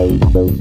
Bye.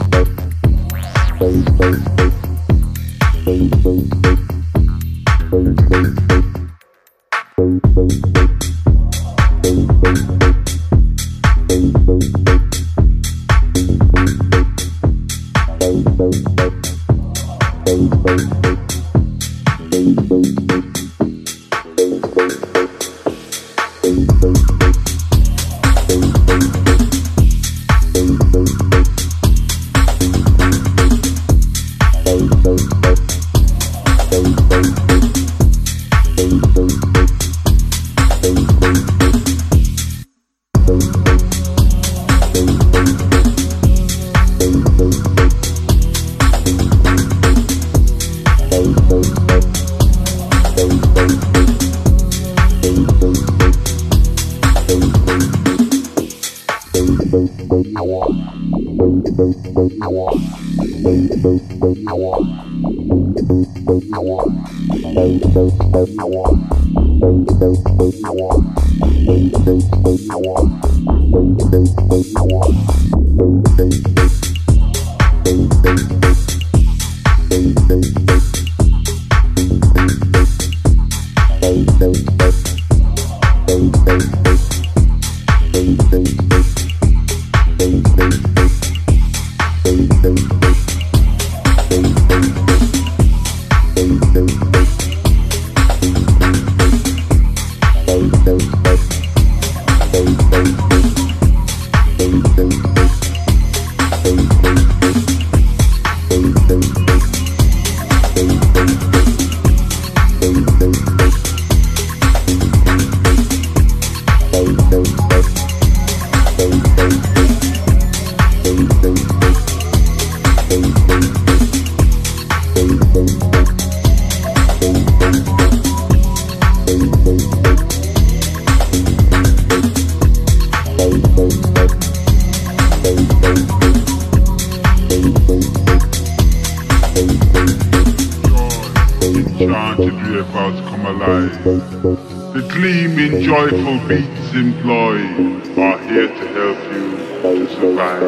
you are here to help you to survive.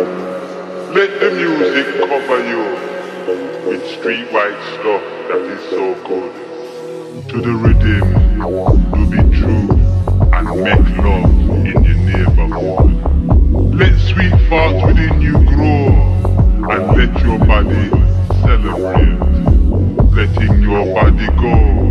Let the music cover you with streetwise stuff that is so good. To the rhythm, to be true and make love in your neighborhood. Let sweet thoughts within you grow and let your body celebrate. Letting your body go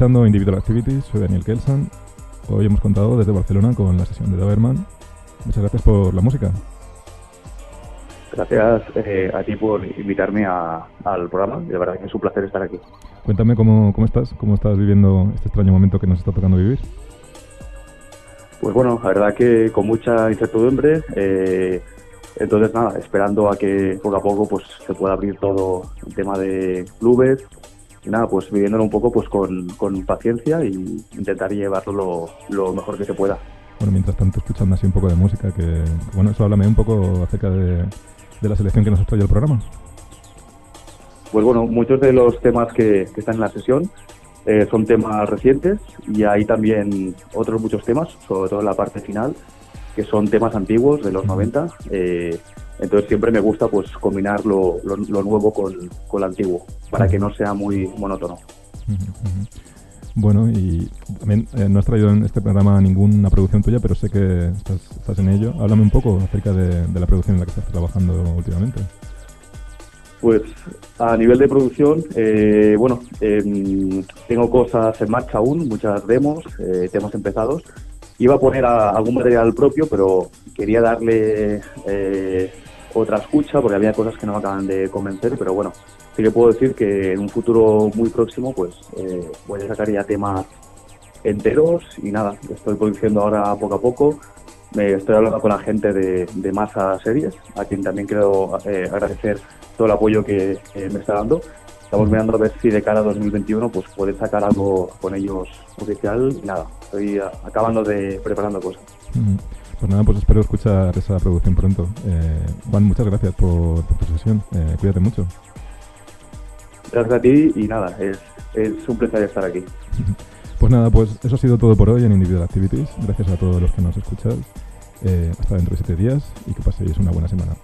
escuchando Individual Activities, soy Daniel Kelsan. Hoy hemos contado desde Barcelona con la sesión de Doberman. Muchas gracias por la música. Gracias eh, a ti por invitarme al programa. De verdad que es un placer estar aquí. Cuéntame cómo, cómo estás, cómo estás viviendo este extraño momento que nos está tocando vivir. Pues bueno, la verdad que con mucha incertidumbre. Eh, entonces nada, esperando a que poco a poco pues se pueda abrir todo el tema de clubes y nada, pues viviéndolo un poco pues con, con paciencia y intentar llevarlo lo, mejor que se pueda. Bueno, mientras tanto escuchando así un poco de música, que bueno, eso háblame un poco acerca de, de la selección que nos ha traído el programa. Pues bueno, muchos de los temas que, que están en la sesión eh, son temas recientes y hay también otros muchos temas, sobre todo en la parte final, que son temas antiguos de los 90. Eh, entonces siempre me gusta pues combinar lo, lo, nuevo con, con, lo antiguo, para que no sea muy monótono. Bueno, y también eh, no has traído en este programa ninguna producción tuya, pero sé que estás, estás en ello. Háblame un poco acerca de, de, la producción en la que estás trabajando últimamente. Pues a nivel de producción, eh, bueno, eh, tengo cosas en marcha aún, muchas demos, eh, temas empezados. Iba a poner a, algún material propio, pero quería darle eh, otra escucha porque había cosas que no me acaban de convencer, pero bueno, sí que puedo decir que en un futuro muy próximo pues eh, voy a sacar ya temas enteros y nada, estoy produciendo ahora poco a poco. Me estoy hablando con la gente de, de Masa Series, a quien también quiero eh, agradecer todo el apoyo que eh, me está dando. Estamos mirando a ver si de cara a 2021 pues puede sacar algo con ellos oficial y nada, estoy acabando de preparando cosas. Mm. Pues nada, pues espero escuchar esa producción pronto. Eh, Juan, muchas gracias por, por tu sesión. Eh, cuídate mucho. Gracias a ti y nada, es, es un placer estar aquí. Pues nada, pues eso ha sido todo por hoy en Individual Activities. Gracias a todos los que nos escucháis. Eh, hasta dentro de siete días y que paséis una buena semana.